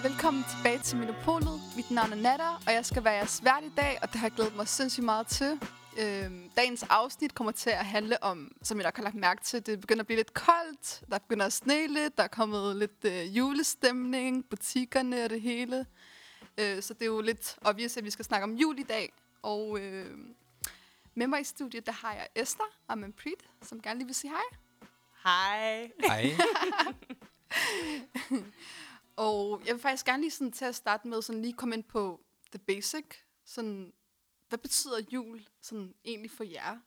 og velkommen tilbage til Minopolet. Mit navn er Natter, og jeg skal være jeres vært i dag, og det har jeg glædet mig sindssygt meget til. Øhm, dagens afsnit kommer til at handle om, som jeg nok har lagt mærke til, det begynder at blive lidt koldt, der begynder at sne lidt, der er kommet lidt øh, julestemning, butikkerne og det hele. Øh, så det er jo lidt obvious, at vi skal snakke om jul i dag. Og øh, med mig i studiet, der har jeg Esther og Manpreet, som gerne lige vil sige hej. Hej. Hej. Og jeg vil faktisk gerne lige sådan til at starte med sådan lige komme ind på the basic. Sådan, hvad betyder jul sådan egentlig for jer?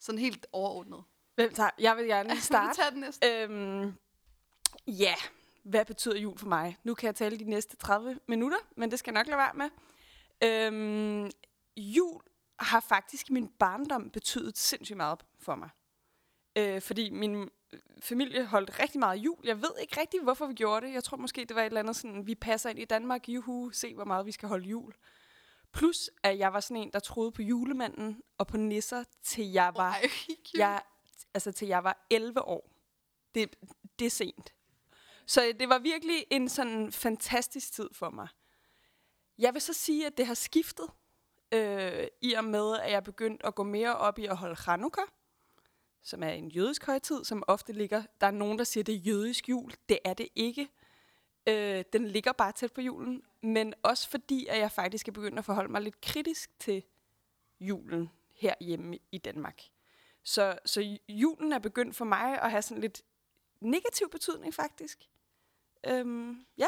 Sådan helt overordnet. Hvem tager? Jeg vil gerne starte. tager den næste. øhm, ja, hvad betyder jul for mig? Nu kan jeg tale de næste 30 minutter, men det skal jeg nok lade være med. Øhm, jul har faktisk i min barndom betydet sindssygt meget for mig. Øh, fordi min familie holdt rigtig meget jul. Jeg ved ikke rigtig, hvorfor vi gjorde det. Jeg tror måske, det var et eller andet sådan, vi passer ind i Danmark, juhu, se hvor meget vi skal holde jul. Plus, at jeg var sådan en, der troede på julemanden og på nisser, til jeg var Ej, jeg, altså til jeg var 11 år. Det, det er sent. Så det var virkelig en sådan fantastisk tid for mig. Jeg vil så sige, at det har skiftet, øh, i og med, at jeg begyndte at gå mere op i at holde Chanukka, som er en jødisk højtid, som ofte ligger... Der er nogen, der siger, det er jødisk jul. Det er det ikke. Øh, den ligger bare tæt på julen. Men også fordi, at jeg faktisk er begyndt at forholde mig lidt kritisk til julen herhjemme i Danmark. Så, så julen er begyndt for mig at have sådan lidt negativ betydning, faktisk. Øhm, ja,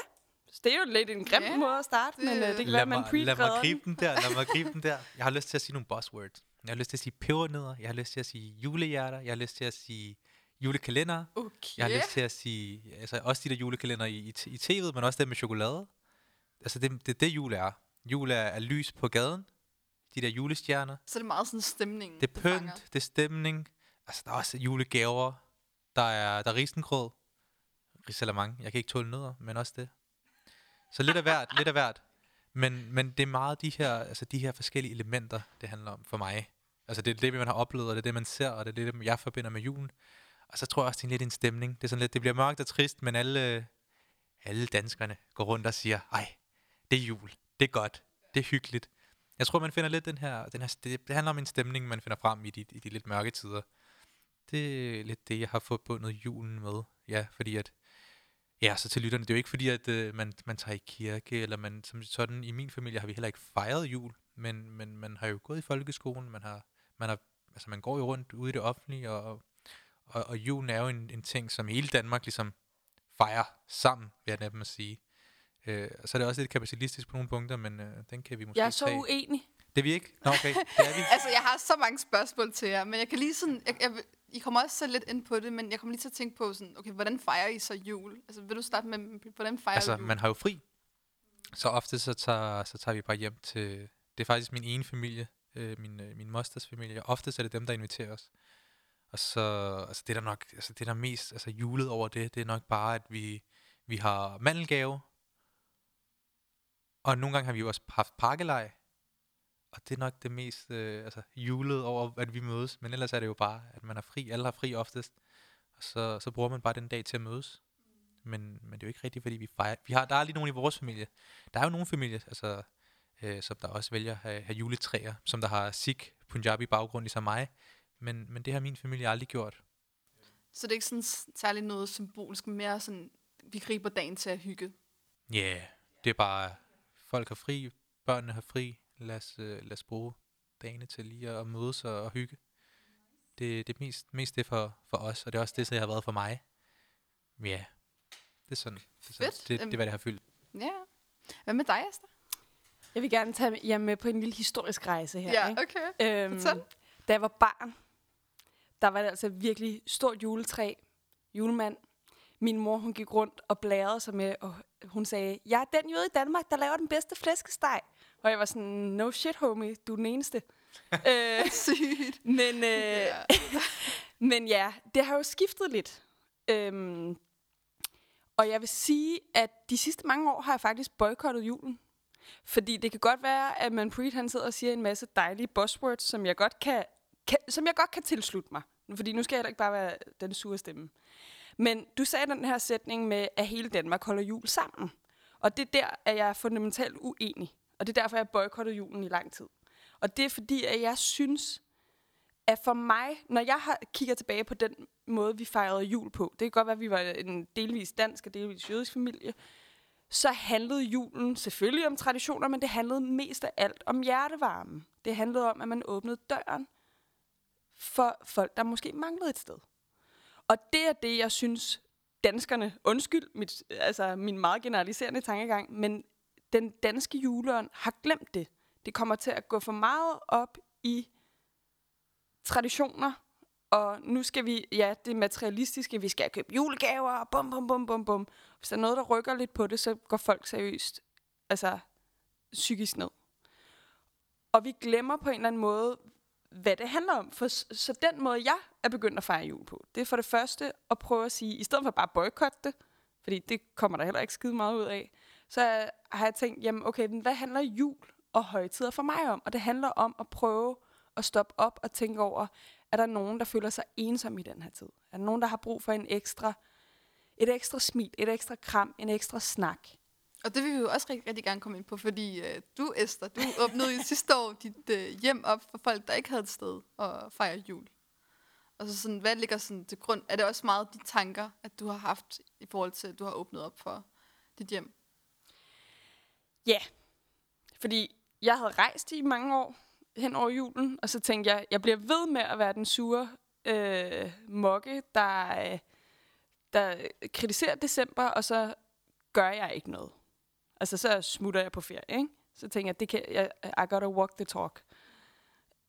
så det er jo lidt en grim Ja, yeah, måde at starte, det- men øh, det kan lad, være, man mig, lad mig pre gribe den der, lad mig gribe den der. Jeg har lyst til at sige nogle buzzwords. Jeg har lyst til at sige pebernødder, jeg har lyst til at sige julehjerter, jeg har lyst til at sige julekalender, Okay. jeg har lyst til at sige, altså også de der julekalender i, i, i tv'et, men også dem med chokolade. Altså det, det, det jul er. Jul er, er lys på gaden, de der julestjerner, Så det er meget sådan stemning. det er pynt, det er stemning, altså der er også julegaver, der er, der er risengrød, risalamang, jeg kan ikke tåle nødder, men også det. Så lidt af hvert, lidt af hvert. Men, men det er meget de her, altså de her forskellige elementer, det handler om for mig. Altså det er det, man har oplevet, og det er det, man ser, og det er det, jeg forbinder med julen. Og så tror jeg også, det er lidt en stemning. Det er sådan lidt, det bliver mørkt og trist, men alle, alle danskerne går rundt og siger, ej, det er jul, det er godt, det er hyggeligt. Jeg tror, man finder lidt den her, den her det, det handler om en stemning, man finder frem i de, i de lidt mørke tider. Det er lidt det, jeg har forbundet julen med. Ja, fordi at, ja, så til lytterne, det er jo ikke fordi, at øh, man, man tager i kirke, eller man, som sådan, i min familie har vi heller ikke fejret jul, men, men man har jo gået i folkeskolen, man har, man har, altså man går jo rundt ude i det offentlige, og, og, og julen er jo en, en ting, som hele Danmark ligesom fejrer sammen, vil jeg næppe sige. Øh, så er det også lidt kapitalistisk på nogle punkter, men øh, den kan vi måske Jeg er så tage. uenig. Det er vi ikke? Nå, okay. Det er vi. Altså, jeg har så mange spørgsmål til jer, men jeg kan lige sådan... Jeg, jeg, I kommer også selv lidt ind på det, men jeg kommer lige til at tænke på sådan, okay, hvordan fejrer I så jul? Altså, vil du starte med, hvordan fejrer Altså, jul? man har jo fri. Så ofte så tager, så tager vi bare hjem til... Det er faktisk min ene familie, øh, min, øh, min mosters familie. Oftest ofte er det dem, der inviterer os. Og så, altså det der nok, altså det der mest altså julet over det, det er nok bare, at vi, vi har mandelgave. Og nogle gange har vi jo også haft pakkelej. Og det er nok det mest øh, altså, julet over, at vi mødes. Men ellers er det jo bare, at man er fri. Alle har fri oftest. Og så, så bruger man bare den dag til at mødes. Men, men det er jo ikke rigtigt, fordi vi fejrer. Vi har, der er lige nogen i vores familie. Der er jo nogle familier, altså, øh, som der også vælger at have, have juletræer, som der har Sikh, Punjabi baggrund, ligesom mig. Men, men det har min familie aldrig gjort. Så det er ikke sådan særligt noget symbolisk, men mere sådan, vi griber dagen til at hygge. Ja, yeah, det er bare, folk har fri, børnene har fri. Lad os, øh, lad os bruge dagene til lige at mødes og, og hygge. Det, det er mest, mest det for, for os, og det er også det, der har været for mig. Ja, det er sådan. Det er, sådan. Fedt. Det, det Øhm, er, hvad det har fyldt. Ja. Hvad med dig, Esther? Jeg vil gerne tage jer med på en lille historisk rejse her. Ja, ikke? okay. Øhm, Fortæl. da jeg var barn, der var det altså virkelig stort juletræ, julemand. Min mor, hun gik rundt og blærede sig med, og hun sagde, jeg er den jøde i Danmark, der laver den bedste flæskesteg. Og jeg var sådan, no shit, homie, du er den eneste. øh, Sygt. men, øh, men ja, det har jo skiftet lidt. Øhm, og jeg vil sige, at de sidste mange år har jeg faktisk boykottet julen. Fordi det kan godt være, at man Preet han sidder og siger en masse dejlige buzzwords, som jeg godt kan, kan, som jeg godt kan tilslutte mig. Fordi nu skal jeg heller ikke bare være den sure stemme. Men du sagde den her sætning med, at hele Danmark holder jul sammen. Og det er der, at jeg er fundamentalt uenig. Og det er derfor, jeg boykottede julen i lang tid. Og det er fordi, at jeg synes, at for mig, når jeg har, kigger tilbage på den måde, vi fejrede jul på, det kan godt være, at vi var en delvis dansk og delvis jødisk familie, så handlede julen selvfølgelig om traditioner, men det handlede mest af alt om hjertevarme. Det handlede om, at man åbnede døren for folk, der måske manglede et sted. Og det er det, jeg synes, danskerne, undskyld mit, altså min meget generaliserende tankegang, men den danske juleånd har glemt det. Det kommer til at gå for meget op i traditioner, og nu skal vi, ja, det materialistiske, vi skal købe julegaver, og bum, bum, bum, bum, bum. Hvis der er noget, der rykker lidt på det, så går folk seriøst, altså psykisk ned. Og vi glemmer på en eller anden måde, hvad det handler om. For så den måde, jeg er begyndt at fejre jul på, det er for det første at prøve at sige, i stedet for bare boykotte det, fordi det kommer der heller ikke skide meget ud af, så har jeg tænkt, jamen okay, hvad handler jul og højtider for mig om? Og det handler om at prøve at stoppe op og tænke over, er der nogen, der føler sig ensom i den her tid? Er der nogen, der har brug for en ekstra, et ekstra smil, et ekstra kram, en ekstra snak? Og det vil vi jo også rigtig, rigtig gerne komme ind på, fordi øh, du, Esther, du åbnede jo sidste år dit øh, hjem op for folk, der ikke havde et sted at fejre jul. Og så sådan, hvad ligger sådan til grund? Er det også meget de tanker, at du har haft i forhold til, at du har åbnet op for dit hjem? Ja, yeah. fordi jeg havde rejst i mange år hen over julen, og så tænkte jeg, jeg bliver ved med at være den sure øh, mokke, der, øh, der kritiserer december, og så gør jeg ikke noget. Altså, så smutter jeg på ferie, ikke? Så tænker jeg, det kan, jeg, I gotta walk the talk.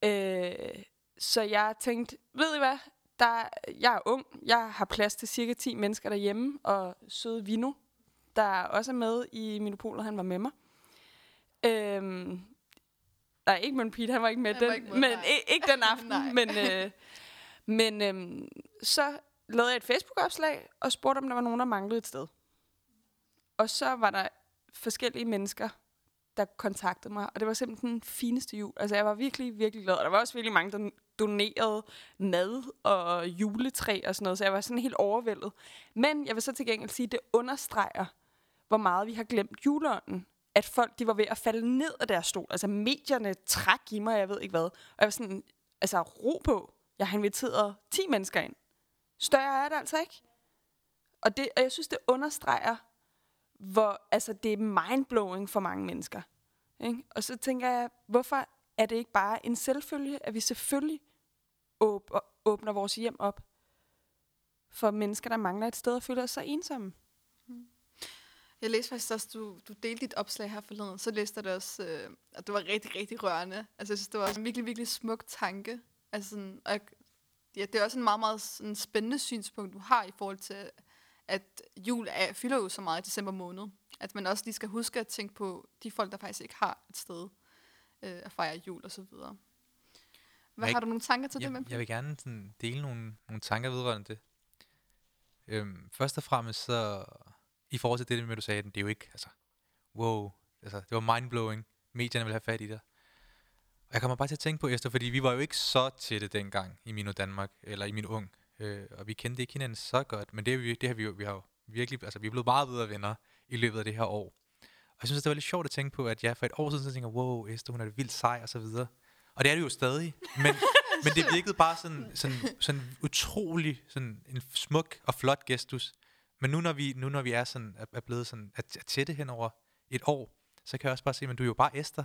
Øh, så jeg tænkte, ved I hvad? Der, jeg er ung, jeg har plads til cirka 10 mennesker derhjemme, og søde Vino, der også er med i Minopolet, han var med mig. Øhm, nej, ikke med Pete, han var ikke med, den, ikke med men ikke, ikke den aften, men, øh, men øh, så lavede jeg et Facebook-opslag og spurgte, om der var nogen, der manglede et sted. Og så var der forskellige mennesker, der kontaktede mig, og det var simpelthen den fineste jul. Altså, jeg var virkelig, virkelig glad. Og der var også virkelig mange, der donerede mad og juletræ og sådan noget, så jeg var sådan helt overvældet. Men jeg vil så til gengæld sige, at det understreger, hvor meget vi har glemt juleånden. At folk, de var ved at falde ned af deres stol. Altså, medierne træk i mig, jeg ved ikke hvad. Og jeg var sådan, altså, ro på. Jeg har inviteret 10 mennesker ind. Større er det altså ikke. Og, det, og jeg synes, det understreger, hvor altså, det er mindblowing for mange mennesker. Ikke? Og så tænker jeg, hvorfor er det ikke bare en selvfølge, at vi selvfølgelig åb- åbner vores hjem op for mennesker, der mangler et sted at føle sig ensomme? Jeg læste faktisk også, du, du delte dit opslag her forleden, så læste jeg det også, øh, at det var rigtig, rigtig rørende. Altså jeg synes, det var også en virkelig, virkelig smuk tanke. Altså sådan, og ja, det er også en meget, meget sådan, spændende synspunkt, du har i forhold til, at jul er, fylder jo så meget i december måned, at man også lige skal huske at tænke på de folk, der faktisk ikke har et sted øh, at fejre jul og så videre. Hvad jeg, har du nogle tanker til jeg, det, med? Jeg vil gerne sådan, dele nogle, nogle tanker vedrørende det. Øhm, først og fremmest så, i forhold til det med, du sagde, det er jo ikke, altså, wow, altså, det var mindblowing. Medierne vil have fat i det. Og jeg kommer bare til at tænke på, Esther, fordi vi var jo ikke så tætte dengang i Mino Danmark, eller i min ung. Øh, og vi kendte ikke hinanden så godt, men det, er vi, det har vi jo, vi har jo virkelig, altså vi er blevet meget bedre venner i løbet af det her år. Og jeg synes, det var lidt sjovt at tænke på, at jeg for et år siden så tænker, wow, Esther, hun er vildt sej og så videre. Og det er det jo stadig. Men, men det virkede bare sådan, sådan, sådan utrolig sådan en smuk og flot gestus. Men nu når vi, nu, når vi er, sådan, er, er blevet sådan, er, er tætte hen over et år, så kan jeg også bare sige, at du er jo bare Esther.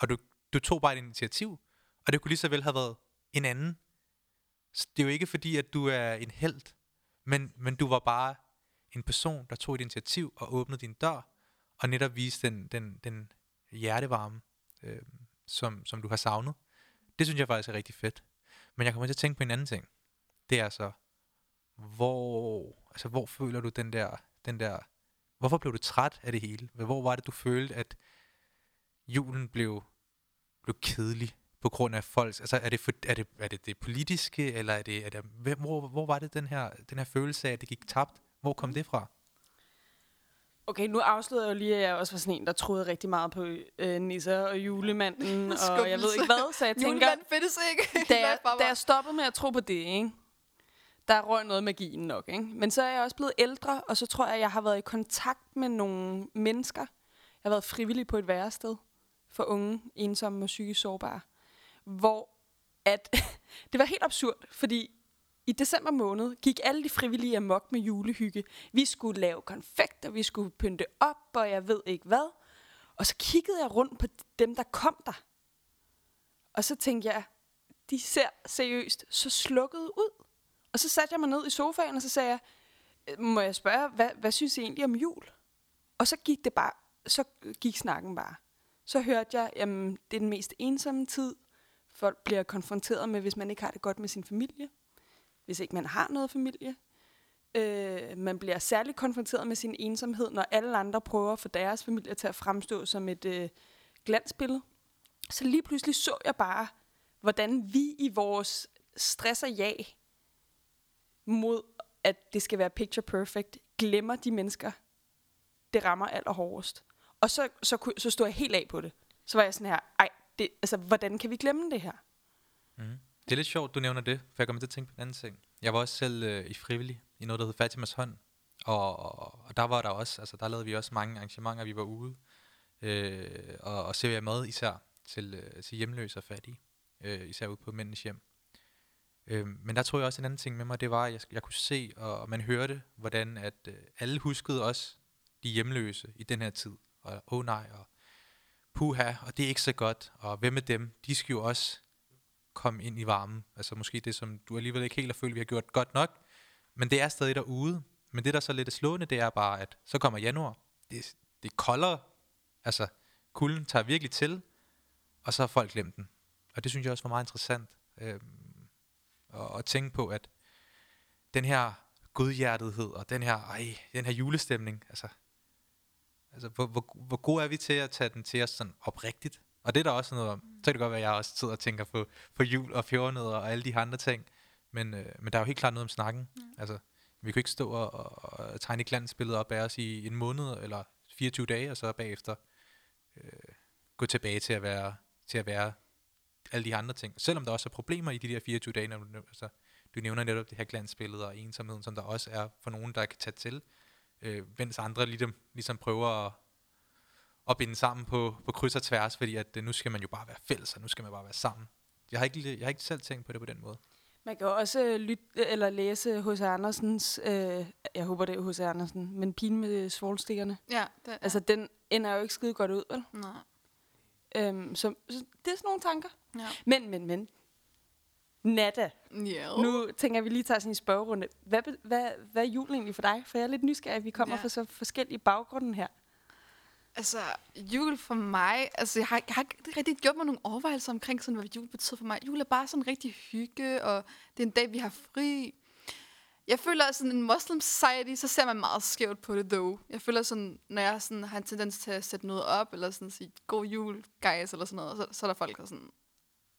Og du, du tog bare et initiativ. Og det kunne lige så vel have været en anden. Så det er jo ikke fordi, at du er en held, men, men du var bare en person, der tog et initiativ og åbnede din dør, og netop viste den, den, den hjertevarme, øh, som, som du har savnet. Det synes jeg faktisk er rigtig fedt. Men jeg kommer til at tænke på en anden ting. Det er så, hvor, altså, hvor føler du den der, den der, hvorfor blev du træt af det hele? Hvor var det, du følte, at julen blev, blev kedelig på grund af folks, altså er det, for, er det, er det det politiske, eller er det, er det hvor, hvor var det den her, den her følelse af, at det gik tabt? Hvor kom det fra? Okay, nu afslører jeg jo lige, at jeg også var sådan en, der troede rigtig meget på øh, nisser og julemanden, og jeg ved ikke hvad, så jeg tænker... Julemand findes ikke. da, jeg, da jeg stoppede med at tro på det, ikke? Der røg noget af magien nok, ikke? Men så er jeg også blevet ældre, og så tror jeg, at jeg har været i kontakt med nogle mennesker. Jeg har været frivillig på et værested for unge, ensomme og psykisk sårbare. Hvor at det var helt absurd, fordi i december måned gik alle de frivillige amok med julehygge. Vi skulle lave konfekter, vi skulle pynte op, og jeg ved ikke hvad. Og så kiggede jeg rundt på dem, der kom der. Og så tænkte jeg, de ser seriøst så slukket ud. Og så satte jeg mig ned i sofaen, og så sagde jeg, øh, må jeg spørge, hvad, hvad synes I egentlig om jul? Og så gik det bare, så gik snakken bare. Så hørte jeg, jamen, det er den mest ensomme tid. Folk bliver konfronteret med, hvis man ikke har det godt med sin familie. Hvis ikke man har noget familie. Øh, man bliver særligt konfronteret med sin ensomhed, når alle andre prøver at få deres familie til at fremstå som et øh, glansbillede. Så lige pludselig så jeg bare, hvordan vi i vores stress og jag mod, at det skal være picture perfect, glemmer de mennesker, det rammer allerhårdest. Og så, så, kunne- så stod jeg helt af på det. Så var jeg sådan her, ej, det, altså, hvordan kan vi glemme det her? Mm. Det er lidt sjovt, du nævner det, for jeg kommer til at tænke på en anden ting. Jeg var også selv øh, i frivillig i noget, der hed Fatimas hånd. Og, og, og der var der også, altså der lavede vi også mange arrangementer, vi var ude. Øh, og, og serverede mad især til, øh, til hjemløse og fattige. Øh, især ude på mændenes hjem. Øh, men der tror jeg også en anden ting med mig, det var, at jeg, jeg kunne se, og, og man hørte, hvordan at øh, alle huskede også de hjemløse i den her tid. Og åh oh nej, og puha, og det er ikke så godt. Og hvem med dem? De skal jo også komme ind i varmen. Altså måske det, som du alligevel ikke helt har følt, vi har gjort godt nok. Men det er stadig derude. Men det, der så er lidt slående, det er bare, at så kommer januar. Det, det er koldere. Altså, kulden tager virkelig til, og så har folk glemt den. Og det synes jeg også var meget interessant. Øhm, at, at tænke på, at den her godhjertethed, og den her, ej, den her julestemning, altså, altså hvor, hvor, hvor god er vi til at tage den til os sådan oprigtigt? Og det er der også noget om. Så kan det godt være, at jeg også sidder og tænker på, på jul og fjordnødder og alle de andre ting. Men, øh, men der er jo helt klart noget om snakken. Mm. Altså, vi kan ikke stå og, og, og tegne et glansbillede op af os i en måned eller 24 dage, og så bagefter øh, gå tilbage til at være til at være alle de andre ting. Selvom der også er problemer i de der 24 dage, når du, altså, du nævner netop det her glansbillede og ensomheden, som der også er for nogen, der kan tage til, øh, mens andre ligesom, ligesom prøver at, at binde sammen på, på kryds og tværs, fordi at øh, nu skal man jo bare være fælles, og nu skal man bare være sammen. Jeg har ikke, jeg har ikke selv tænkt på det på den måde. Man kan jo også øh, lytte eller læse H.C. Andersens, øh, jeg håber det er H.C. Andersen, men Pigen med svovlstikkerne. Ja, det, Altså, den ender jo ikke skide godt ud, vel? nej. Øhm, så, så det er sådan nogle tanker. Ja. Men, men, men. Nada. Ja. Nu tænker jeg, at vi lige tager sådan en spørgerunde. Hvad, hvad, hvad er jul egentlig for dig? For jeg er lidt nysgerrig. Vi kommer Ja. fra så forskellige baggrunden her. Altså, jul for mig, altså jeg har, jeg har ikke rigtig gjort mig nogle overvejelser omkring, sådan, hvad jul betyder for mig. Jul er bare sådan rigtig hygge, og det er en dag, vi har fri. Jeg føler, at sådan en Muslim society, så ser man meget skævt på det, though. Jeg føler sådan, når jeg sådan, har en tendens til at sætte noget op, eller sådan sige, god jul, guys, eller sådan noget, så, så er der folk, der er sådan,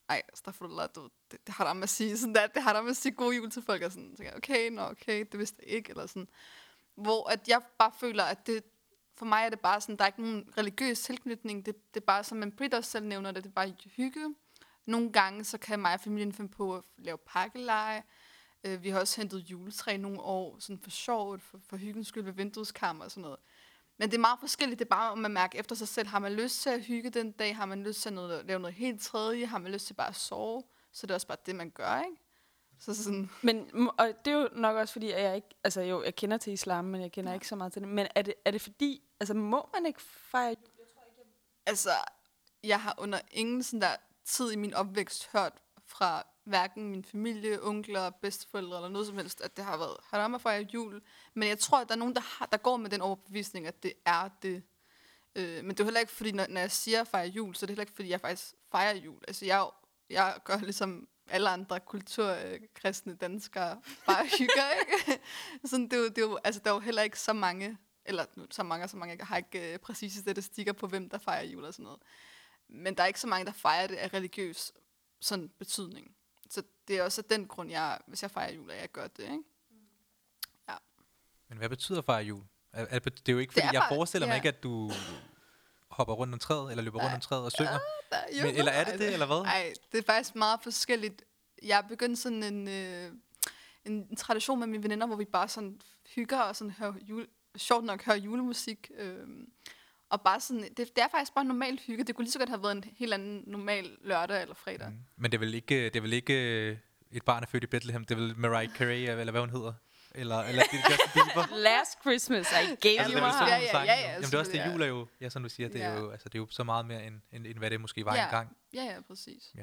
ej, staffelallah, du, det, det har der med at sige, sådan der, det har der med at sige god jul til folk, og sådan, så tænker jeg, okay, nå, okay, det vidste jeg ikke, eller sådan. Hvor at jeg bare føler, at det, for mig er det bare sådan, der er ikke nogen religiøs tilknytning. Det, det er bare, som man Britt også selv nævner det, det er bare hygge. Nogle gange, så kan mig og familien finde på at lave pakkeleje. Øh, vi har også hentet juletræ nogle år, sådan for sjovt, for, for hyggens skyld ved vindueskammer og sådan noget. Men det er meget forskelligt. Det er bare, om man mærker efter sig selv. Har man lyst til at hygge den dag? Har man lyst til at noget, lave noget helt tredje? Har man lyst til bare at sove? Så det er også bare det, man gør, ikke? Så sådan, Men, og det er jo nok også fordi, at jeg ikke, altså jo, jeg kender til islam, men jeg kender ja. ikke så meget til det. Men er det, er det fordi, altså må man ikke fejre Altså, jeg har under ingen sådan der tid i min opvækst hørt fra hverken min familie, onkler, bedsteforældre eller noget som helst, at det har været haram at fejre jul. Men jeg tror, at der er nogen, der, har, der går med den overbevisning, at det er det. Øh, men det er heller ikke, fordi når, når jeg siger fejre jul, så er det heller ikke, fordi jeg faktisk fejrer jul. Altså, jeg, jo- jeg gør ligesom alle andre kulturkristne danskere bare hygger, ikke? Sådan, det er jo, det er jo, altså, der er jo heller ikke så mange, eller nu, så mange og så mange, jeg har ikke øh, præcise statistikker på, hvem der fejrer jul og sådan noget. Men der er ikke så mange, der fejrer det af religiøs sådan betydning. Så det er også af den grund, jeg, hvis jeg fejrer jul, at jeg gør det, ikke? Men hvad betyder fejre jul? Er, er, det er jo ikke, fordi jeg bare- forestiller mig ja. ikke, at du hopper rundt om træet, eller løber rundt Nej. om træet og synger. Der, Men- eller er det det, eller hvad? Nej, det er faktisk meget forskelligt. Jeg er begyndt sådan en... Øh, en, en tradition med mine veninder, hvor vi bare sådan hygger og sådan hører jule, sjovt nok hører julemusik. Øh, og bare sådan, det, det er faktisk bare normalt hygge. Det kunne lige så godt have været en helt anden normal lørdag eller fredag. Mm. Men det er vel ikke, det er vel ikke øh, et barn er født i Bethlehem. Det er vel Mariah Carey, eller hvad hun hedder. Eller, eller det er Justin Bieber. Last Christmas, I gave Altså, you det er my sådan, Ja, ja, ja, ja, Jamen, det er også det, jul er jo, ja, som du siger, det er, Ja. jo, altså, det er jo så meget mere, end, end, end hvad det måske var Ja. engang. Ja, ja, præcis.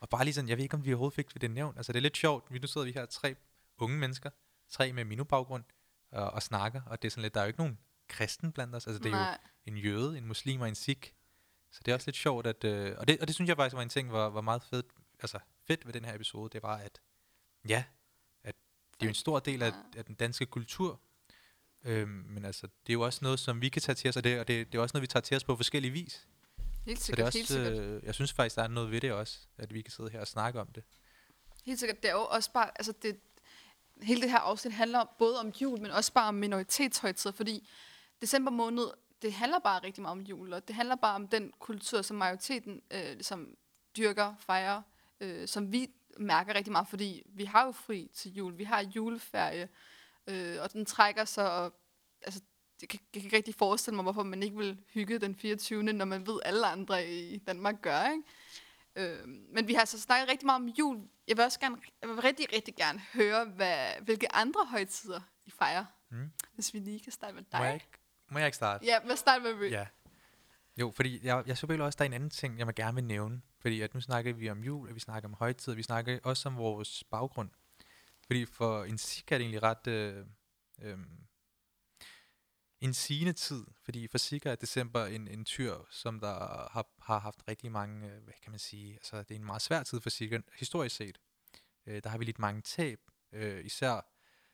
Og bare lige sådan, jeg ved ikke, om vi overhovedet fik det nævnt. Altså, det er lidt sjovt. Vi, nu sidder vi her, tre unge mennesker, tre med minubaggrund, og, og snakker, og det er sådan lidt, der er jo ikke nogen kristen blandt os. Altså, det er jo Nej. en jøde, en muslim og en sikh. Så det er også lidt sjovt, at, øh, og, det, og det synes jeg faktisk var en ting, var, var meget fedt, altså fedt ved den her episode, det var, at ja, at det er jo en stor del af, af den danske kultur, øhm, men altså, det er jo også noget, som vi kan tage til os, og det, og det, det er også noget, vi tager til os på forskellige vis. Helt Så det er sikkert, helt også, sikkert. øh, jeg synes faktisk, der er noget ved det også, at vi kan sidde her og snakke om det. Helt sikkert. Det er jo også bare, altså det, hele det her afsnit handler både om jul, men også bare om minoritetshøjtider, fordi december måned, det handler bare rigtig meget om jul, og det handler bare om den kultur, som majoriteten øh, ligesom dyrker, fejrer, øh, som vi mærker rigtig meget, fordi vi har jo fri til jul, vi har juleferie, øh, og den trækker sig, og altså, jeg kan, jeg kan ikke rigtig forestille mig, hvorfor man ikke vil hygge den 24. når man ved, alle andre i Danmark gør, ikke? Øh, men vi har altså snakket rigtig meget om jul. Jeg vil også gerne, jeg vil rigtig, rigtig gerne høre, hvad, hvilke andre højtider I fejrer. Mm. Hvis vi lige kan starte med Må jeg, dig. ikke, må jeg ikke starte? Ja, hvad starte med Ry? Ja. Jo, fordi jeg, jeg så også, der er en anden ting, jeg må gerne vil nævne. Fordi at nu snakker vi om jul, og vi snakker om højtid, vi snakker også om vores baggrund. Fordi for en sik er det egentlig ret øh, øh, en sigende tid, fordi for sik er december en, en tyr, som der har, har haft rigtig mange, øh, hvad kan man sige, altså det er en meget svær tid for sik, historisk set. Øh, der har vi lidt mange tab, øh, især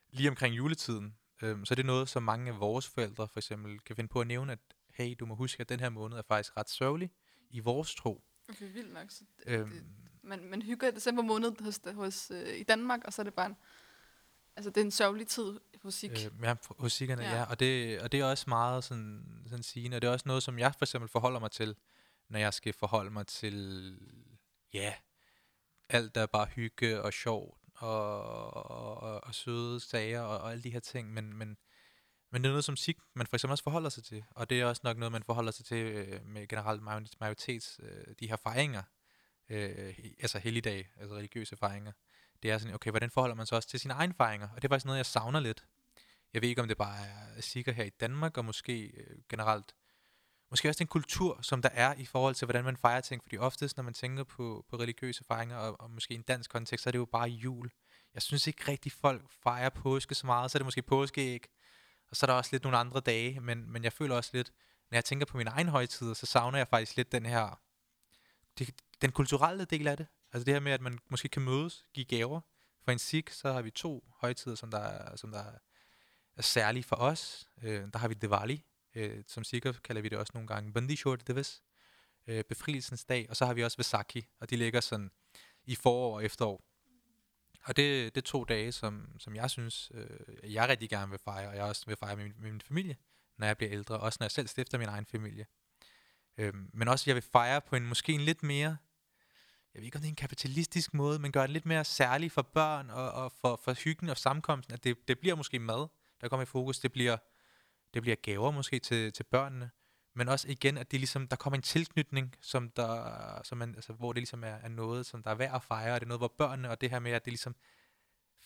lige omkring juletiden. Øh, så det er noget, som mange af vores forældre for eksempel kan finde på at nævne, at hey, du må huske, at den her måned er faktisk ret sørgelig i vores tro. Okay, vildt nok. Så det, Øhm, det, man, man hygger i december måned hos, hos, øh, i Danmark, og så er det bare en, altså det er en sørgelig tid i musik. Øh, ja, hos sikkerne, Ja. ja. Og det, og det er også meget sådan, sådan sigende, og det er også noget, som jeg for eksempel forholder mig til, når jeg skal forholde mig til, ja, alt der er bare hygge og sjov og, og, og, og søde sager og, og alle de her ting, men, men, men det er noget som SIG, man for eksempel også forholder sig til, og det er også nok noget, man forholder sig til øh, med generelt majoritets, øh, de her fejringer, øh, altså helligdag, altså religiøse fejringer. Det er sådan, okay, hvordan forholder man sig også til sine egne fejringer? Og det er faktisk noget, jeg savner lidt. Jeg ved ikke, om det bare er sikker her i Danmark, og måske øh, generelt, måske også den kultur, som der er i forhold til, hvordan man fejrer ting. Fordi oftest, når man tænker på, på religiøse fejringer, og, og måske i en dansk kontekst, så er det jo bare jul. Jeg synes ikke rigtig, folk fejrer påske så meget. Så er det måske påskeæg, og så er der også lidt nogle andre dage. Men, men jeg føler også lidt, når jeg tænker på min egen højtid, så savner jeg faktisk lidt den her, det, den kulturelle del af det. Altså det her med, at man måske kan mødes, give gaver. For en sik, så har vi to højtider, som der som der er, er særlige for os. Øh, der har vi Diwali, øh, som sikker kalder vi det også nogle gange. Bandi Short Divas, øh, befrielsens dag. Og så har vi også Vesaki, og de ligger sådan i forår og efterår. Og det, det er to dage, som, som jeg synes, øh, jeg rigtig gerne vil fejre, og jeg også vil fejre med min, med min familie, når jeg bliver ældre. Også når jeg selv stifter min egen familie. Øh, men også, jeg vil fejre på en måske en lidt mere, jeg ved ikke, om det er en kapitalistisk måde, men gør det lidt mere særlig for børn og, og for, for hyggen og samkomsten, at det, det bliver måske mad, der kommer i fokus. Det bliver, det bliver gaver måske til, til børnene, men også igen, at det ligesom, der kommer en tilknytning, som der, som man, altså, hvor det ligesom er, er noget, som der er værd at fejre, og det er noget, hvor børnene, og det her med, at det ligesom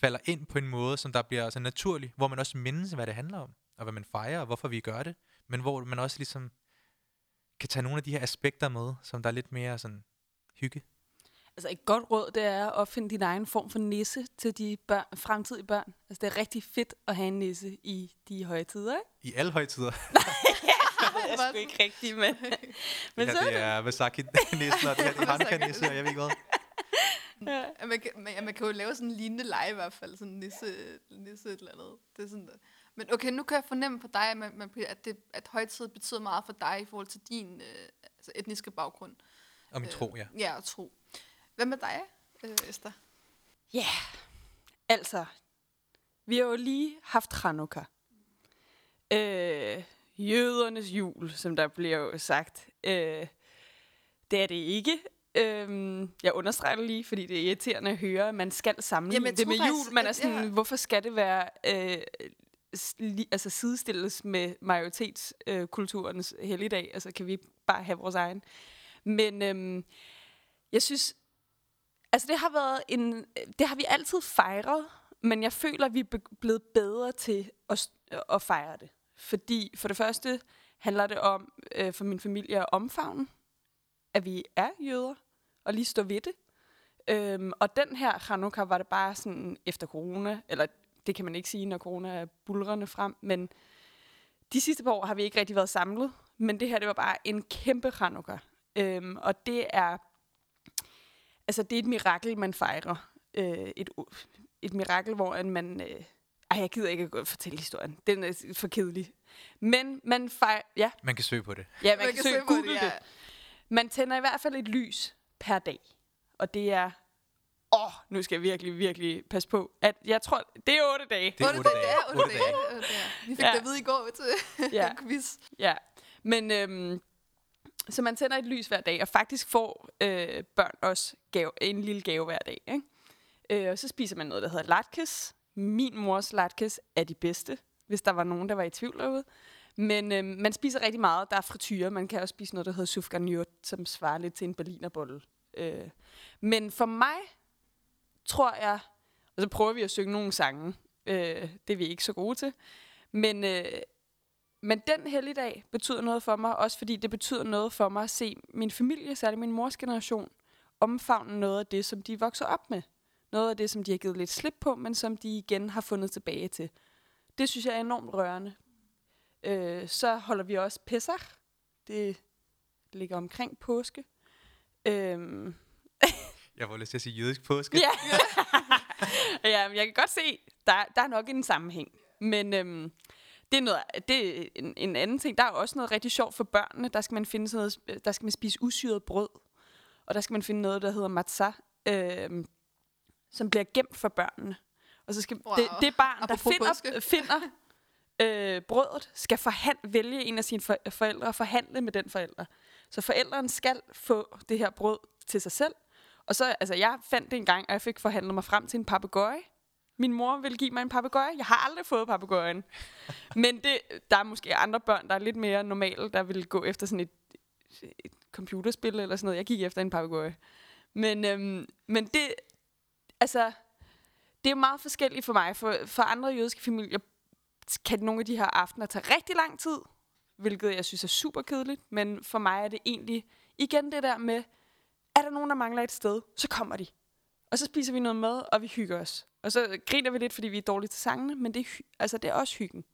falder ind på en måde, som der bliver altså, naturlig, hvor man også mindes, hvad det handler om, og hvad man fejrer, og hvorfor vi gør det, men hvor man også ligesom kan tage nogle af de her aspekter med, som der er lidt mere sådan hygge. Altså et godt råd, det er at opfinde din egen form for nisse til de børn, fremtidige børn. Altså det er rigtig fedt at have en nisse i de højtider, ikke? I alle højtider. det er sgu ikke rigtigt, men... men det så her, det er Vasaki-nissen, og det her det er Hanukkah-nisse, og jeg ved ikke hvad. Ja. Ja, man, kan, man, ja, man kan jo lave sådan en lignende lege i hvert fald, sådan en nisse, nisse et eller andet. Det er sådan der. Men okay, nu kan jeg fornemme på dig, at, man, man, at, det, at højtid betyder meget for dig i forhold til din øh, altså etniske baggrund. Og min tro, ja. Ja, og tro. Hvad med dig, øh, Esther? Ja, yeah. altså, vi har jo lige haft Hanukkah. Øh, jødernes jul, som der bliver jo sagt. Øh, det er det ikke. Øhm, jeg understreger det lige, fordi det er irriterende at høre, at man skal sammenligne Jamen, det med tror jul. faktisk, Man er sådan, ja. hvorfor skal det være øh, li, altså sidestilles med majoritetskulturens øh, helligdag? Altså kan vi bare have vores egen? Men øhm, jeg synes, altså det har været en, øh, det har vi altid fejret, men jeg føler, at vi er blevet bedre til at, øh, at fejre det. Fordi for det første handler det om øh, for min familie at omfavne, at vi er jøder, og lige stå ved det. Øhm, og den her Hanukkah var det bare sådan efter corona, eller det kan man ikke sige, når corona er bulrende frem, men de sidste par år har vi ikke rigtig været samlet, men det her, det var bare en kæmpe Hanukkah. Øhm, og det er, altså det er et mirakel, man fejrer. Øh, et, et mirakel, hvor man, øh, ej, jeg gider ikke at fortælle historien. Den er for kedelig. Men man fejrer, ja, Man kan søge på det. ja man, man kan, søge, på google det. ja. Man tænder i hvert fald et lys per dag. Og det er... Åh, oh, nu skal jeg virkelig, virkelig passe på. At jeg tror, det er otte dage. Det er Otte otte dage, dage. ja, otte Otte dage. dage. Dage. Vi fik Ja. det at vide i går til Ja. ja. quiz. Ja. Men øhm, så man tænder et lys hver dag, og faktisk får øh, børn også gave, en lille gave hver dag. Ikke? Øh, og så spiser man noget, der hedder latkes. Min mors latkes er de bedste, hvis der var nogen, der var i tvivl derude. Men øh, man spiser rigtig meget. Der er frityre. Man kan også spise noget, der hedder sufganjot, som svarer lidt til en berlinerbolle. Øh. Men for mig, tror jeg, og så prøver vi at synge nogle sange. Øh, det er vi ikke så gode til. Men, øh, men den helligdag betyder noget for mig, også fordi det betyder noget for mig at se min familie, særligt min mors generation, omfavne noget af det, som de vokser op med. Noget af det, som de har givet lidt slip på, men som de igen har fundet tilbage til. Det synes jeg er enormt rørende. Øh, så holder vi også Pesach. Det ligger omkring påske. Øhm, Jeg får lyst til at sige jødisk påske. Ja. ja, men jeg kan godt se, der, der er nok en sammenhæng. Men øhm, det er, noget, det er en, en anden ting. Der er også noget rigtig sjovt for børnene. Der skal man finde sådan noget, der skal man spise usyret brød. Og der skal man finde noget, der hedder matzah, øhm, som bliver gemt for børnene. Og så skal Wow. det, det barn, der Apropos finder, finder øh, brødet, skal forhand, vælge en af sine for, forældre og forhandle med den forælder. Så forældrene skal få det her brød til sig selv. Og så, altså, jeg fandt det en gang, og jeg fik forhandlet mig frem til en papegøje. Min mor ville give mig en papegøje. Jeg har aldrig fået papegøjen. Men det, der er måske andre børn, der er lidt mere normale, der vil gå efter sådan et, et computerspil eller sådan noget. Jeg gik efter en papegøje. Men, øhm, men det, altså, det er meget forskelligt for mig. For, for andre jødiske familier kan nogle af de her aftener tage rigtig lang tid, hvilket jeg synes er super kedeligt. Men for mig er det egentlig igen det der med, er der nogen, der mangler et sted, så kommer de. Og så spiser vi noget mad, og vi hygger os. Og så griner vi lidt, fordi vi er dårlige til sangene, men det er, altså, det er også hyggen.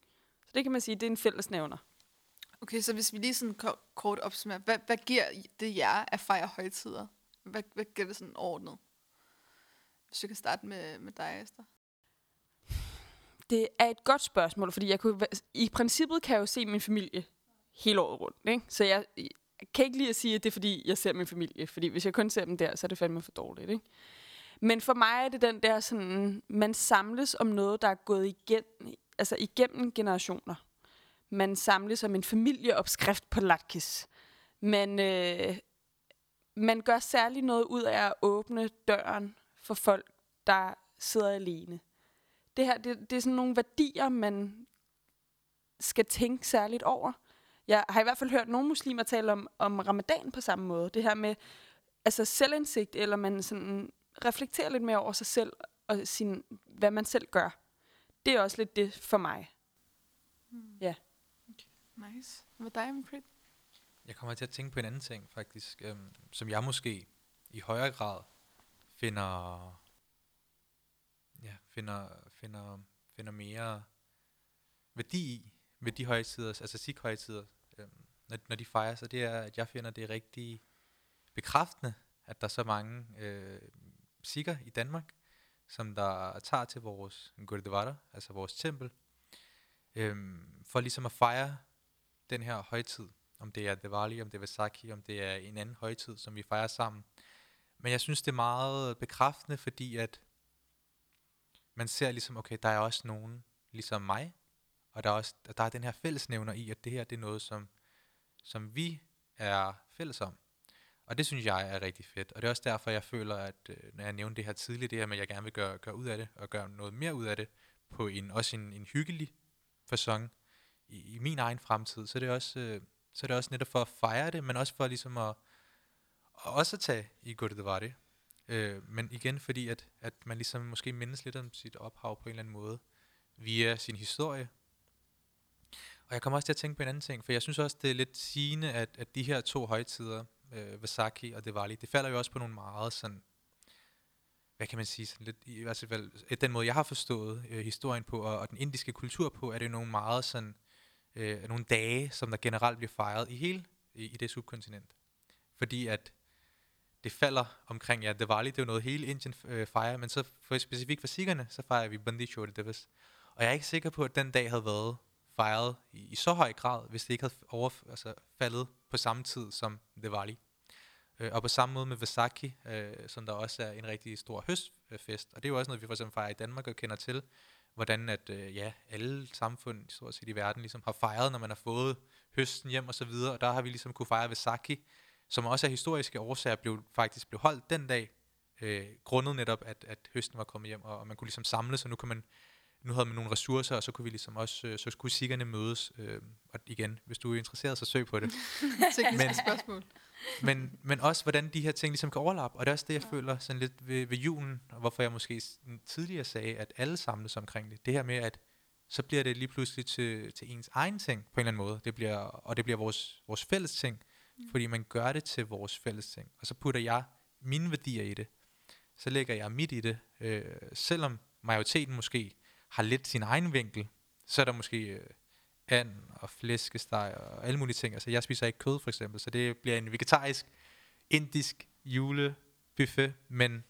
Så det kan man sige, det er en fællesnævner. Okay, så hvis vi lige sådan ko- kort opsummerer, hvad, hvad giver det jer at fejre højtider? Hvad, hvad giver det sådan ordnet? Hvis du kan starte med, med dig, Esther. Det er et godt spørgsmål, fordi jeg kunne, i princippet kan jeg jo se min familie hele året rundt. Ikke? Så jeg, jeg kan ikke lige at sige, at det er, fordi jeg ser min familie. Fordi hvis jeg kun ser dem der, så er det fandme for dårligt. Ikke? Men for mig er det den der sådan, man samles om noget, der er gået igen, altså igennem generationer. Man samles om en familieopskrift på latkes. Man, øh, man gør særligt noget ud af at åbne døren for folk, der sidder alene. Det her, det, det er sådan nogle værdier, man skal tænke særligt over. Jeg har i hvert fald hørt nogle muslimer tale om, om ramadan på samme måde. Det her med altså selvindsigt, eller man sådan reflekterer lidt mere over sig selv, og sin, hvad man selv gør. Det er også lidt det for mig. Nice. Hvad dig, Prit? Jeg kommer til at tænke på en anden ting, faktisk, øhm, som jeg måske i højere grad finder, ja, finder, finder, finder mere værdi i ved de højtider, altså sik højtider, øhm, når, når de fejrer sig, det er, at jeg finder det rigtig bekræftende, at der er så mange øh, sikker i Danmark, som der tager til vores Gurdwara, altså vores tempel, øhm, for ligesom at fejre den her højtid, om det er Diwali, om det er Vaisakhi, om det er en anden højtid, som vi fejrer sammen. Men jeg synes, det er meget bekræftende, fordi at man ser ligesom, okay, der er også nogen ligesom mig, og der er, også, der er den her fællesnævner i, at det her det er noget, som, som vi er fælles om. Og det synes jeg er rigtig fedt. Og det er også derfor, jeg føler, at øh, når jeg nævnte det her tidligt, det her med, at jeg gerne vil gøre, gøre ud af det, og gøre noget mere ud af det, på en, også en, en hyggelig fasong i, i min egen fremtid, så er det også, øh, så er det også netop for at fejre det, men også for ligesom at, at også at tage i det. Øh, men igen, fordi at, at man ligesom måske mindes lidt om sit ophav på en eller anden måde, via sin historie. Og jeg kommer også til at tænke på en anden ting, for jeg synes også, det er lidt sigende, at, at de her to højtider, øh, Vasaki og Diwali, det falder jo også på nogle meget sådan, hvad kan man sige, sådan lidt, i hvert fald øh, den måde, jeg har forstået øh, historien på, og, og den indiske kultur på, er det nogle meget sådan, øh, nogle dage, som der generelt bliver fejret i hele i, i det subkontinent. Fordi at det falder omkring, ja, Diwali, det er jo noget hele Indien øh, fejrer, men så for specifikt for sikkerne, så fejrer vi Bandi Choti Divas. Og jeg er ikke sikker på, at den dag havde været fejret i, i så høj grad, hvis det ikke havde over, altså, faldet på samme tid som Diwali. Øh, og på samme måde med Vesaki, øh, som der også er en rigtig stor høstfest. Og det er jo også noget, vi for eksempel fejrer i Danmark og kender til, hvordan at øh, ja, alle samfund stort set i verden ligesom har fejret, når man har fået høsten hjem og så videre. Og der har vi ligesom kunne fejre Vesaki, som også af historiske årsager blev, faktisk blev holdt den dag, øh, grundet netop, at, at høsten var kommet hjem, og, og man kunne ligesom samles, og nu kan man nu havde man nogle ressourcer, og så kunne vi ligesom også, øh, så skulle sikkerne mødes. Øh, og igen, hvis du er interesseret, så søg på det. men, spørgsmål. men, men også, hvordan de her ting ligesom kan overlappe. Og det er også det, jeg ja. føler sådan lidt ved, ved julen, og hvorfor jeg måske tidligere sagde, at alle samles omkring det. Det her med, at så bliver det lige pludselig til, til ens egen ting, på en eller anden måde. Det bliver, og det bliver vores, vores fælles ting, mm. fordi man gør det til vores fælles ting. Og så putter jeg mine værdier i det. Så lægger jeg mit i det, øh, selvom majoriteten måske har lidt sin egen vinkel, så er der måske øh, and og flæskesteg og alle mulige ting. Altså jeg spiser ikke kød for eksempel, så det bliver en vegetarisk, indisk julebuffet, men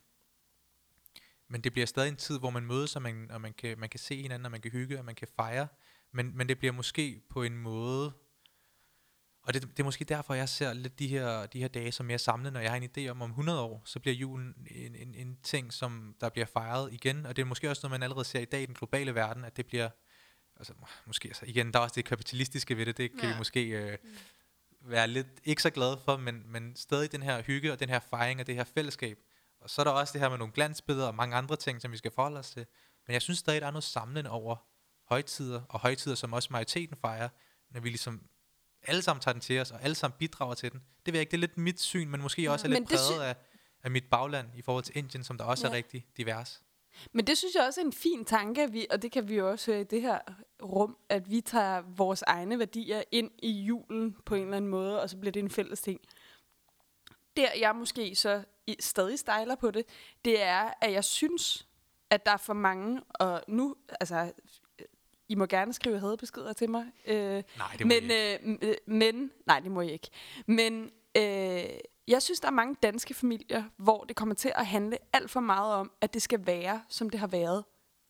men det bliver stadig en tid, hvor man mødes, og man, og man, kan, man kan se hinanden, og man kan hygge, og man kan fejre. Men, men det bliver måske på en måde, og det, det er måske derfor, jeg ser lidt de her, de her dage som mere samlet, når jeg har en idé om, om 100 år, så bliver julen en, en, en ting, som der bliver fejret igen. Og det er måske også noget, man allerede ser i dag i den globale verden, at det bliver, altså måske, altså igen, der er også det kapitalistiske ved det, det kan ja. vi måske øh, mm. være lidt ikke så glade for, men, men stadig den her hygge og den her fejring og det her fællesskab. Og så er der også det her med nogle glansbilleder og mange andre ting, som vi skal forholde os til. Men jeg synes stadig, der er noget samlende over højtider, og højtider, som også majoriteten fejrer, når vi ligesom alle sammen tager den til os, og alle sammen bidrager til den. Det ved jeg ikke, det er lidt mit syn, men måske også er lidt præget af, af mit bagland i forhold til Indien, som der også ja. er rigtig divers. Men det synes jeg også er en fin tanke, vi, og det kan vi jo også høre i det her rum, at vi tager vores egne værdier ind i julen på en eller anden måde, og så bliver det en fælles ting. Der jeg måske så stadig stejler på det, det er, at jeg synes, at der er for mange, og nu, altså i må gerne skrive hadbeskeder til mig. Øh, nej, det må men, ikke. Øh, men, nej, det må jeg ikke. Men øh, jeg synes, der er mange danske familier, hvor det kommer til at handle alt for meget om, at det skal være, som det har været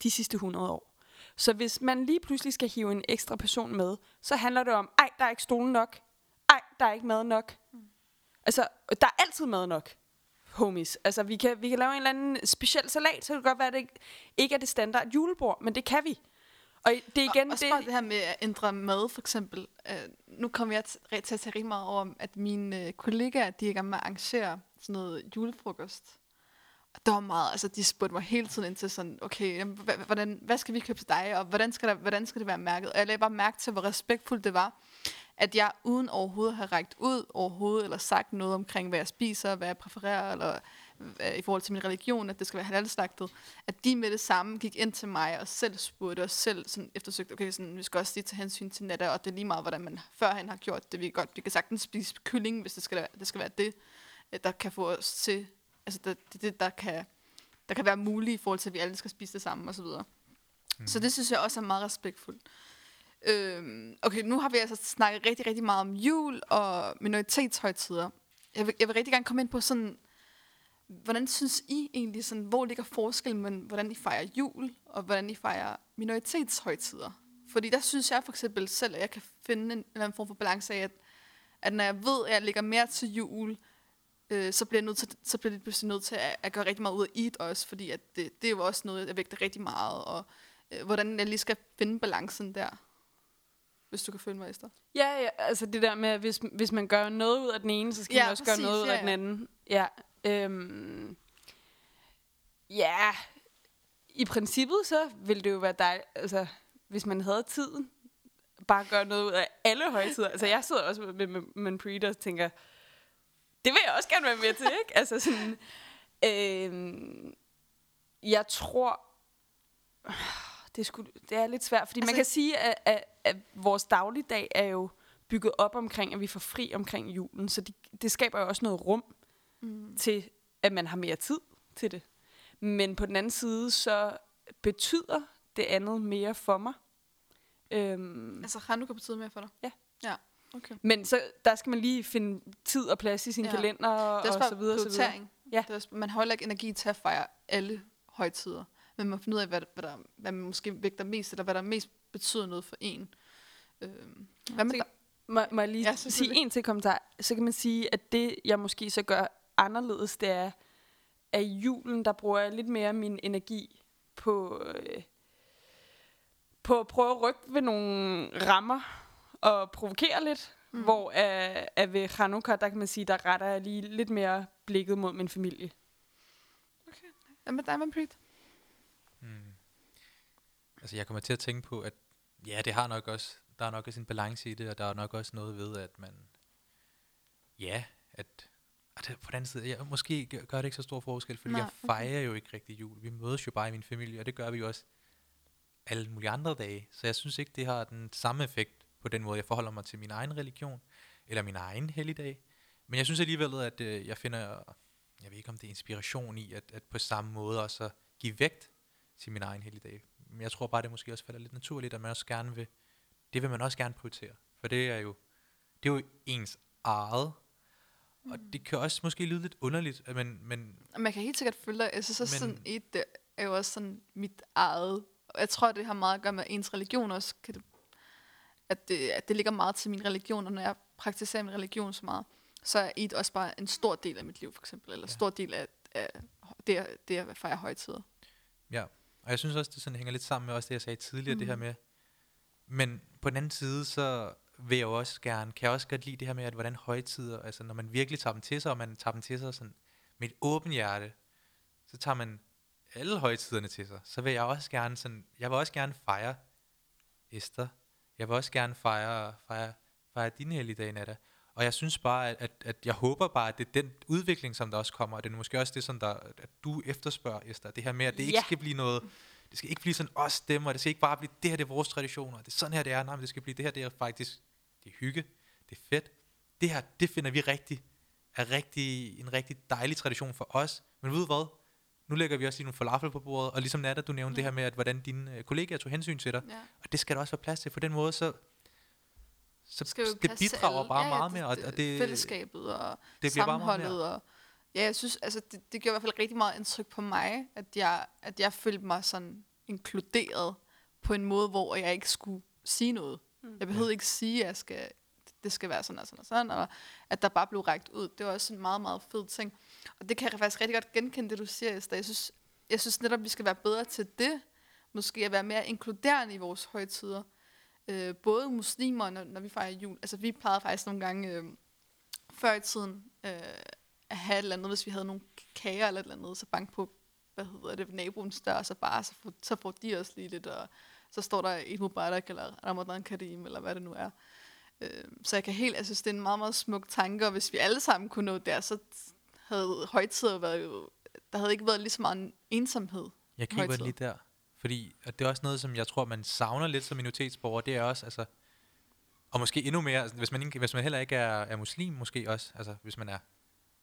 de sidste 100 år. Så hvis man lige pludselig skal hive en ekstra person med, så handler det om, ej, der er ikke stolen nok. Ej, der er ikke mad nok. Mm. Altså, der er altid mad nok homies. Altså, vi kan, vi kan lave en eller anden speciel salat, så det kan godt være, at det ikke er det standard julebord, men det kan vi. Og det er igen og, det... Og det her med at ændre mad, for eksempel. Uh, nu kommer jeg til at tage rigtig meget over, at mine uh, kollegaer, de er i gang med at arrangere sådan noget julefrokost. Og det var meget, altså de spurgte mig hele tiden ind til sådan, okay, jamen, hvordan, hvad skal vi købe til dig, og hvordan skal, der, hvordan skal det være mærket? Og jeg lagde bare mærke til, hvor respektfuldt det var, at jeg uden overhovedet have rækket ud overhovedet, eller sagt noget omkring, hvad jeg spiser, hvad jeg præfererer, eller i forhold til min religion, at det skal være halalslagtet, at de med det samme gik ind til mig og selv spurgte og selv sådan eftersøgte, okay, sådan, vi skal også lige tage hensyn til natter, og det er lige meget, hvordan man førhen har gjort det. Vi godt, vi kan sagtens spise kylling, hvis det skal, være, det skal være det, øh, der kan få os til, altså det, det, det der, kan, der kan være muligt i forhold til, at vi alle skal spise det samme, og så videre. Mm. Så det synes jeg også er meget respektfuldt. Øhm, okay, nu har vi altså snakket rigtig, rigtig meget om jul og minoritetshøjtider. Jeg vil, jeg vil rigtig gerne komme ind på sådan, Hvordan synes I egentlig, sådan, hvor ligger forskellen mellem, hvordan I fejrer jul, og hvordan I fejrer minoritetshøjtider? Fordi der synes jeg for eksempel selv, at jeg kan finde en, en eller anden form for balance af, at, at når jeg ved, at jeg ligger mere til jul, øh, så bliver jeg, nødt til, så bliver jeg pludselig nødt til at, at gøre rigtig meget ud af eat også, fordi at det, det er jo også noget, jeg vægter rigtig meget, og øh, hvordan jeg lige skal finde balancen der. hvis du kan følge mig, Esther. Ja, ja, altså det der med, at hvis, hvis man gør noget ud af den ene, så skal Ja, man også præcis, gøre noget ud ja, af den ja. anden. Ja, øhm, ja, i princippet så ville det jo være dejligt, altså hvis man havde tiden, bare gøre noget ud af alle højtider. Altså jeg sidder også med, med, med en og tænker, det vil jeg også gerne være med til, ikke? Altså sådan, øhm, jeg tror, det sgu, det er lidt svært, fordi altså, man kan sige, at, at, at vores dagligdag er jo bygget op omkring, at vi får fri omkring julen, så det, det skaber jo også noget rum Mm. til, at man har mere tid til det. Men på den anden side, så betyder det andet mere for mig. Øhm, Altså, Hanukkah betyder mere for dig? Ja. Ja, okay. men så der skal man lige finde tid og plads i sin Ja. kalender og, Det er og så videre. Så videre. Ja. Det er også, man har heller ikke energi til at fejre alle højtider. Men man finder ud af, hvad, hvad, der, hvad man måske vægter mest, eller hvad der mest betyder noget for en. Øhm, hvad med? Må, må jeg lige Ja, sige en til kommentar? Så kan man sige, at det, jeg måske så gør anderledes, det er, at i julen, der bruger jeg lidt mere min energi på, øh, på at prøve at rykke ved nogle rammer og provokere lidt. Mm. Hvor at, at ved Hanukkah, der kan man sige, der retter jeg lige lidt mere blikket mod min familie. Hvad med dig, Manpreet? Hmm. Altså, jeg kommer til at tænke på, at ja, det har nok også, der er nok også en balance i det, og der er nok også noget ved, at man, ja, at, at det, på den anden side, ja, måske gør det ikke så stor forskel, fordi Nej, Nej, jeg fejrer jo ikke rigtig jul. Vi mødes jo bare i min familie, og det gør vi jo også alle mulige andre dage. Så jeg synes ikke, det har den samme effekt på den måde, jeg forholder mig til min egen religion, eller min egen helligdag. Men jeg synes alligevel, at øh, jeg finder, jeg ved ikke om det er inspiration i, at, at på samme måde også at give vægt til min egen helligdag. Men jeg tror bare, det måske også falder lidt naturligt, at man også gerne vil, det vil man også gerne prioritere. For det er jo, det er jo ens eget. Og det kan også måske lyde lidt underligt, men Og Man kan helt sikkert følge dig. Jeg synes også, Men- sådan et det er jo også sådan mit eget. Og jeg tror, det har meget at gøre med ens religion også. Kan det, at, det, at det ligger meget til min religion, og når jeg praktiserer min religion så meget, så er et også bare en stor del af mit liv, for eksempel. Eller en Ja. stor del af, af det, det at fejre højtider. Ja, og jeg synes også, det sådan hænger lidt sammen med også det, jeg sagde tidligere, mm. det her Mhm. med, men på den anden side, så vil jeg også gerne, kan jeg også godt lide det her med, at hvordan højtider, altså når man virkelig tager dem til sig, og man tager dem til sig sådan med et åbent hjerte, så tager man alle højtiderne til sig. Så vil jeg også gerne sådan, jeg vil også gerne fejre Esther. Jeg vil også gerne fejre, fejre, fejre din helligdag, Nata. Og jeg synes bare, at, at, at jeg håber bare, at det er den udvikling, som der også kommer, og det er måske også det, som der, at du efterspørger, Esther. Det her med, at det ikke Ja. skal blive noget, det skal ikke blive sådan os stemmer, det skal ikke bare blive, det her det er vores traditioner, det er sådan her det er, nej, men det skal blive, det her det er faktisk, det er hygge, det er fedt. Det her, det finder vi rigtig, er rigtig, en rigtig dejlig tradition for os. Men ved du hvad? Nu lægger vi også lige nogle falafel på bordet, og ligesom Nata, du nævnte Ja. det her med, at hvordan dine øh, kollegaer tog hensyn til dig, Ja. og det skal der også være plads til. På den måde, så, så skal det bidrager alle. bare ja, ja, meget mere. Og, og det, fællesskabet og det bliver bare meget sammenholdet. Og, ja, jeg synes, altså, det, det gjorde i hvert fald rigtig meget indtryk på mig, at jeg, at jeg følte mig sådan inkluderet på en måde, hvor jeg ikke skulle sige noget. Mm. Jeg behøvede ikke sige, at jeg skal, det skal være sådan og sådan og sådan, og at der bare blev rækket ud. Det var også en meget, meget fed ting. Og det kan jeg faktisk rigtig godt genkende, det du siger, Esther. Jeg synes, jeg synes netop, vi skal være bedre til det. Måske at være mere inkluderende i vores højtider. Øh, både muslimer, når, når vi fejrer jul. Altså, vi plejede faktisk nogle gange øh, før i tiden øh, at have et eller andet, hvis vi havde nogle kager eller et eller andet, så bank på, hvad hedder det, naboens dør, så bare, så får, så får de også lige lidt, og så står der et Mubarak, eller Ramadan Karim, eller hvad det nu er. Øh, så jeg kan helt, jeg synes, det er en meget, meget smuk tanke, og hvis vi alle sammen kunne nå der, så havde højtider været jo, der havde ikke været lige så meget ensomhed. Jeg det højtider. lige der. Fordi at det er også noget, som jeg tror, man savner lidt som minoritetsborger. Det er også, altså, og måske endnu mere, altså, hvis, man ikke, hvis man heller ikke er, er muslim, måske også, altså hvis man er,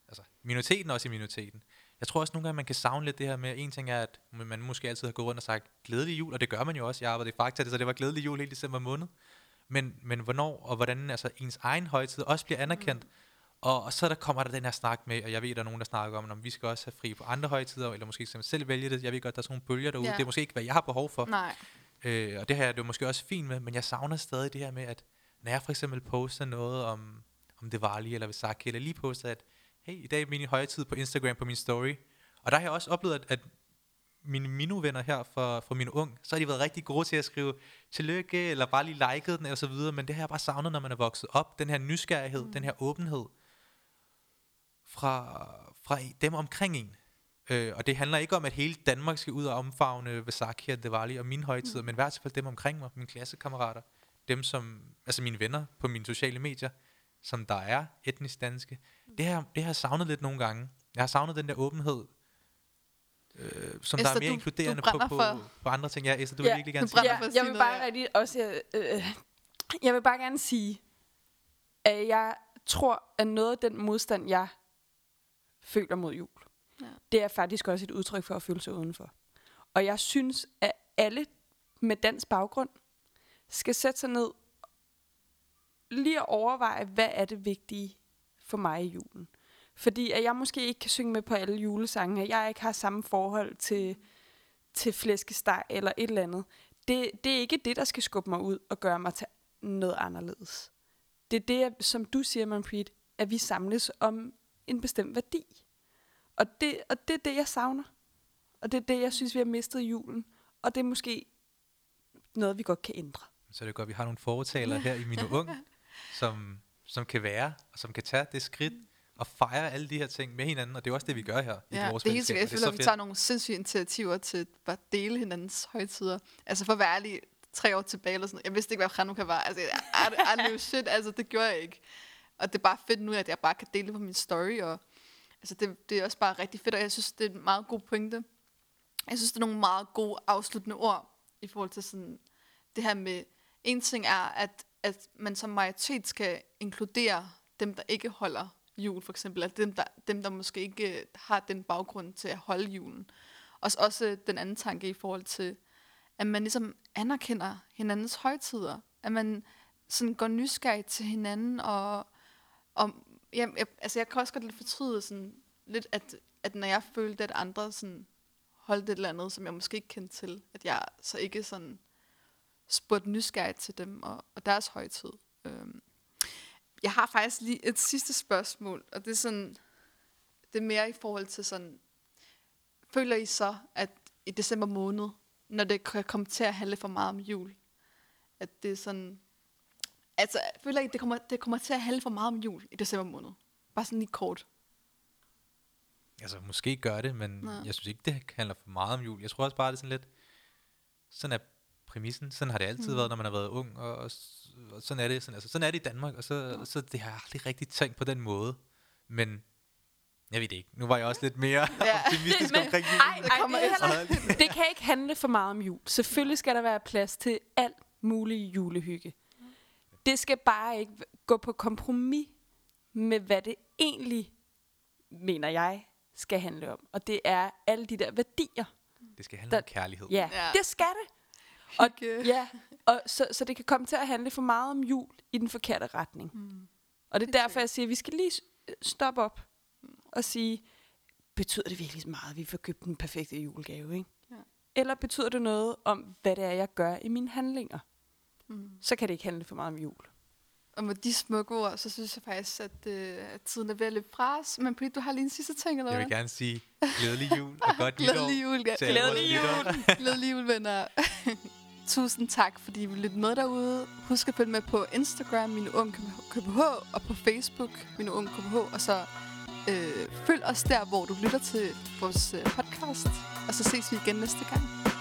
altså minoriteten også i minoriteten. Jeg tror også nogle gange, man kan savne lidt det her med, en ting er, at man måske altid har gået rundt og sagt glædelig jul, og det gør man jo også. Jeg arbejdede i Fakta, så det var glædelig jul hele december måned. Men, men hvornår og hvordan altså, ens egen højtid også bliver anerkendt. Mm. Og, og så der kommer der den her snak med, og jeg ved, der er nogen, der snakker om, om vi skal også have fri på andre højtider, eller måske selv vælge det. Jeg ved godt, der er sådan nogle bølger derude. Ja. Det er måske ikke, hvad jeg har behov for. Nej. Øh, og det her er det jo måske også fint med, men jeg savner stadig det her med, at når jeg for eksempel poster noget om, om det varlige eller Visaki, eller lige poster, at hey, i dag er min højtid på Instagram på min story. Og der har jeg også oplevet, at, at mine Minu-venner her fra, fra min ung, så har de været rigtig gode til at skrive tillykke, eller bare lige liket den, og så videre. Men det har jeg bare savnet, når man er vokset op. Den her nysgerrighed, mm. den her åbenhed fra, fra dem omkring en. Øh, og det handler ikke om, at hele Danmark skal ud og omfavne Vesaki og Diwali og mine højtider, mm. men i hvert fald dem omkring mig, mine klassekammerater, dem som, altså mine venner på mine sociale medier, som der er etnisk danske. Det har, det har jeg savnet lidt nogle gange. Jeg har savnet den der åbenhed, øh, som Esther, der er mere du- inkluderende du på, på, for- på andre ting. Ja, Esther, du Ja, vil virkelig gerne du sige Ja, jeg vil bare rigtig også... Øh, jeg vil bare gerne sige, at jeg tror, at noget af den modstand, jeg føler mod jul, Ja. ja. det er faktisk også et udtryk for at føle sig udenfor. Og jeg synes, at alle med dansk baggrund skal sætte sig ned lige at overveje, hvad er det vigtige for mig i julen. Fordi at jeg måske ikke kan synge med på alle julesange, at jeg ikke har samme forhold til, til flæskesteg eller et eller andet. Det, det er ikke det, der skal skubbe mig ud og gøre mig til noget anderledes. Det er det, som du siger, Manpreet, at vi samles om en bestemt værdi. Og det, og det er det, jeg savner. Og det er det, jeg synes, vi har mistet i julen. Og det er måske noget, vi godt kan ændre. Så er det godt, at vi har nogle fortalere her i mine ung, som, som kan være, og som kan tage det skridt, og fejre alle de her ting med hinanden, og det er også det, vi gør her i Ja, vores det er helt sikkert. Jeg er føler, at vi fedt. tager nogle sindssyge initiativer til bare at dele hinandens højtider. Altså for at være ærlig, tre år tilbage eller sådan noget. Jeg vidste ikke, hvad Hanukkah var. Altså, I, I knew shit. Altså, det gjorde jeg ikke. Og det er bare fedt nu, at jeg bare kan dele det på min story. Og, altså, det, det er også bare rigtig fedt, og jeg synes, det er en meget god pointe. Jeg synes, det er nogle meget gode afsluttende ord i forhold til sådan det her med, en ting er, at, at man som majoritet skal inkludere dem, der ikke holder jul, for eksempel, at dem, der, dem, der måske ikke øh, har den baggrund til at holde julen. Og så også øh, den anden tanke i forhold til, at man ligesom anerkender hinandens højtider, at man sådan går nysgerrig til hinanden, og, og ja, jeg, altså jeg kan også godt lidt fortryde sådan lidt, at, at når jeg følte, at andre sådan holdt et eller andet, som jeg måske ikke kendte til, at jeg så ikke sådan spurgte nysgerrigt til dem og, og deres højtid. Øhm. Jeg har faktisk lige et sidste spørgsmål, og det er sådan, det er mere i forhold til sådan, føler I så, at i december måned, når det kan komme til at handle for meget om jul, at det er sådan, altså føler I, det kommer, det kommer til at handle for meget om jul i december måned? Bare sådan lige kort. Altså, måske gør det, men Nå. jeg synes ikke, det handler for meget om jul. Jeg tror også bare, det er sådan lidt... Sådan er præmissen. Sådan har det altid mm. været, når man har været ung. Og, og, og sådan er det. Sådan, altså, sådan er det i Danmark. Og så, så det har jeg aldrig rigtig tænkt på den måde. Men jeg ved det ikke. Nu var jeg også lidt mere Ja. optimistisk Men- omkring Ej, julen. Det ej, kommer det, er heller, det kan ikke handle for meget om jul. Selvfølgelig skal der være plads til alt mulig julehygge. Det skal bare ikke gå på kompromis med, hvad det egentlig, mener jeg, skal handle om. Og det er alle de der værdier. Det skal handle Der- om kærlighed. Ja, Ja. ja. det skal det. Og, Hygge. ja, og så, så det kan komme til at handle for meget om jul i den forkerte retning. Mm. Og det er derfor, jeg siger, at vi skal lige s- stoppe op og sige, betyder det virkelig meget, at vi får købt den perfekte julegave, ikke? Ja. Eller betyder det noget om, hvad det er, jeg gør i mine handlinger? Mm. Så kan det ikke handle for meget om jul. Og med de smukke ord, så synes jeg faktisk, at, øh, at tiden er ved at løbe fra os. Men Britt, du har lige en sidste ting, eller Jeg hvad? vil gerne sige glædelig jul og godt nytår. Glædelig jul. Ja. Glædelig lyttere. Glædelig jul, venner. Tusind tak, fordi I vil lytte med derude. Husk at følge med på Instagram, Mine Unge KBH, og på Facebook, Mine Unge KBH. Og så øh, følg os der, hvor du lytter til vores øh, podcast. Og så ses vi igen næste gang.